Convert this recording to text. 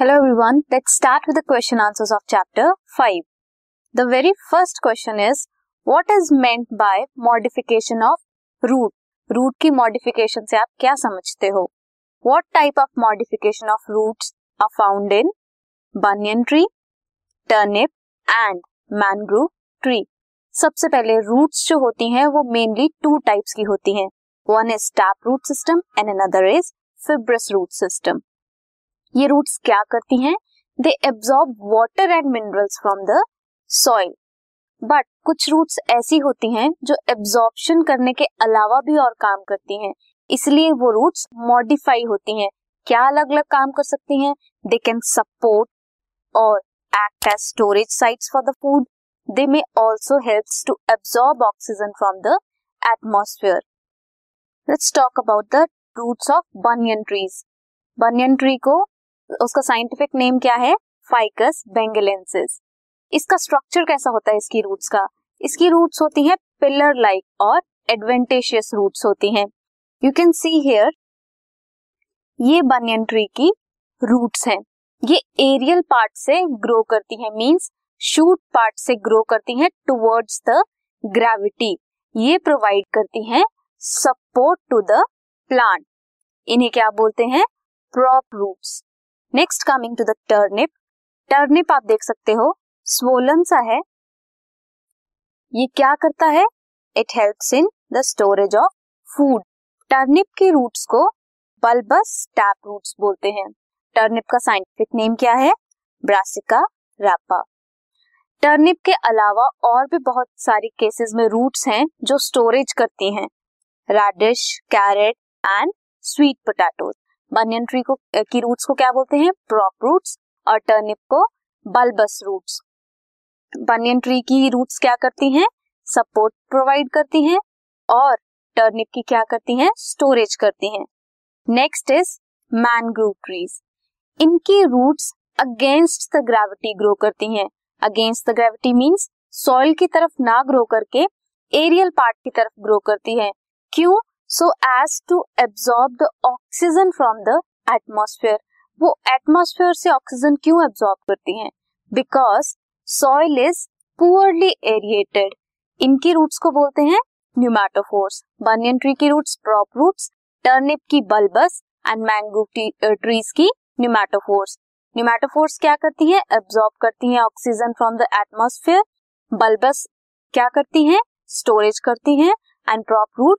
Hello everyone, let's start with the question answers of chapter 5. The very first question is what is meant by modification of root? Root की modification से आप क्या समझते हो what type of modification of roots are found in banyan tree turnip and mangrove tree सबसे पहले roots जो होती हैं वो मेनली टू टाइप्स की होती हैं. One is tap root system and another is fibrous root system ये रूट्स क्या करती हैं? They absorb water and minerals from the soil but कुछ रूट्स ऐसी होती हैं जो एब्जॉर्प्शन करने के अलावा भी और काम करती हैं। इसलिए वो रूट्स मॉडिफाई होती हैं। क्या अलग अलग काम कर सकती हैं? दे कैन सपोर्ट और act as storage sites for the food they may also help to absorb oxygen from the atmosphere let's talk about the roots of banyan trees banyan tree को उसका साइंटिफिक नेम क्या है? Ficus benghalensis इसका structure कैसा होता है इसकी roots का? इसकी रूट्स होती हैं पिलर लाइक और एडवेंटेशियस रूट्स होती हैं. यू कैन सी हियर ये बनियन ट्री की रूट्स हैं. ये एरियल पार्ट से ग्रो करती हैं मींस शूट पार्ट से ग्रो करती हैं टुवर्ड्स द ग्रेविटी ये प्रोवाइड करती हैं सपोर्ट टू द प्लांट इन्हें क्या बोलते हैं? Prop roots next coming to the turnip turnip आप देख सकते हो स्वोलन सा है। ये क्या करता है? It helps in the storage of food turnip के रूट्स को बल्बस टैप रूट्स बोलते हैं। टर्निप का साइंटिफिक नेम क्या है? ब्रासिका रापा टर्निप के अलावा और भी बहुत सारी केसेस में रूट्स हैं जो स्टोरेज करती हैं। Radish carrot and sweet potatoes banyan tree को की रूट्स को क्या बोलते हैं? प्रॉप रूट्स और टर्निप को बल्बस रूट्स बनियन ट्री की रूट्स क्या करती हैं? सपोर्ट प्रोवाइड करती हैं और टर्निप की क्या करती हैं? स्टोरेज करती हैं. नेक्स्ट इज़ मैनग्रोव ट्रीज इनकी roots against the gravity grow करती हैं. Against the gravity means soil की तरफ़ ना ग्रो करके एरियल पार्ट की तरफ़ ग्रो करती है. क्यों? So as to absorb the oxygen from the atmosphere वो एटमोस्फेयर से ऑक्सीजन क्यों एब्सॉर्ब करती हैं? Because soil is poorly aerated इनकी रूट्स को बोलते हैं न्यूमैटोफोर्स बनियन ट्री की रूट्स प्रॉप रूट्स टर्निप की बल्बस एंड मैंगो ट्रीज की न्यूमैटोफोर्स न्यूमैटोफोर्स क्या करती हैं? एब्सॉर्ब करती हैं oxygen from the atmosphere bulbs क्या करती हैं? स्टोरेज करती हैं and prop root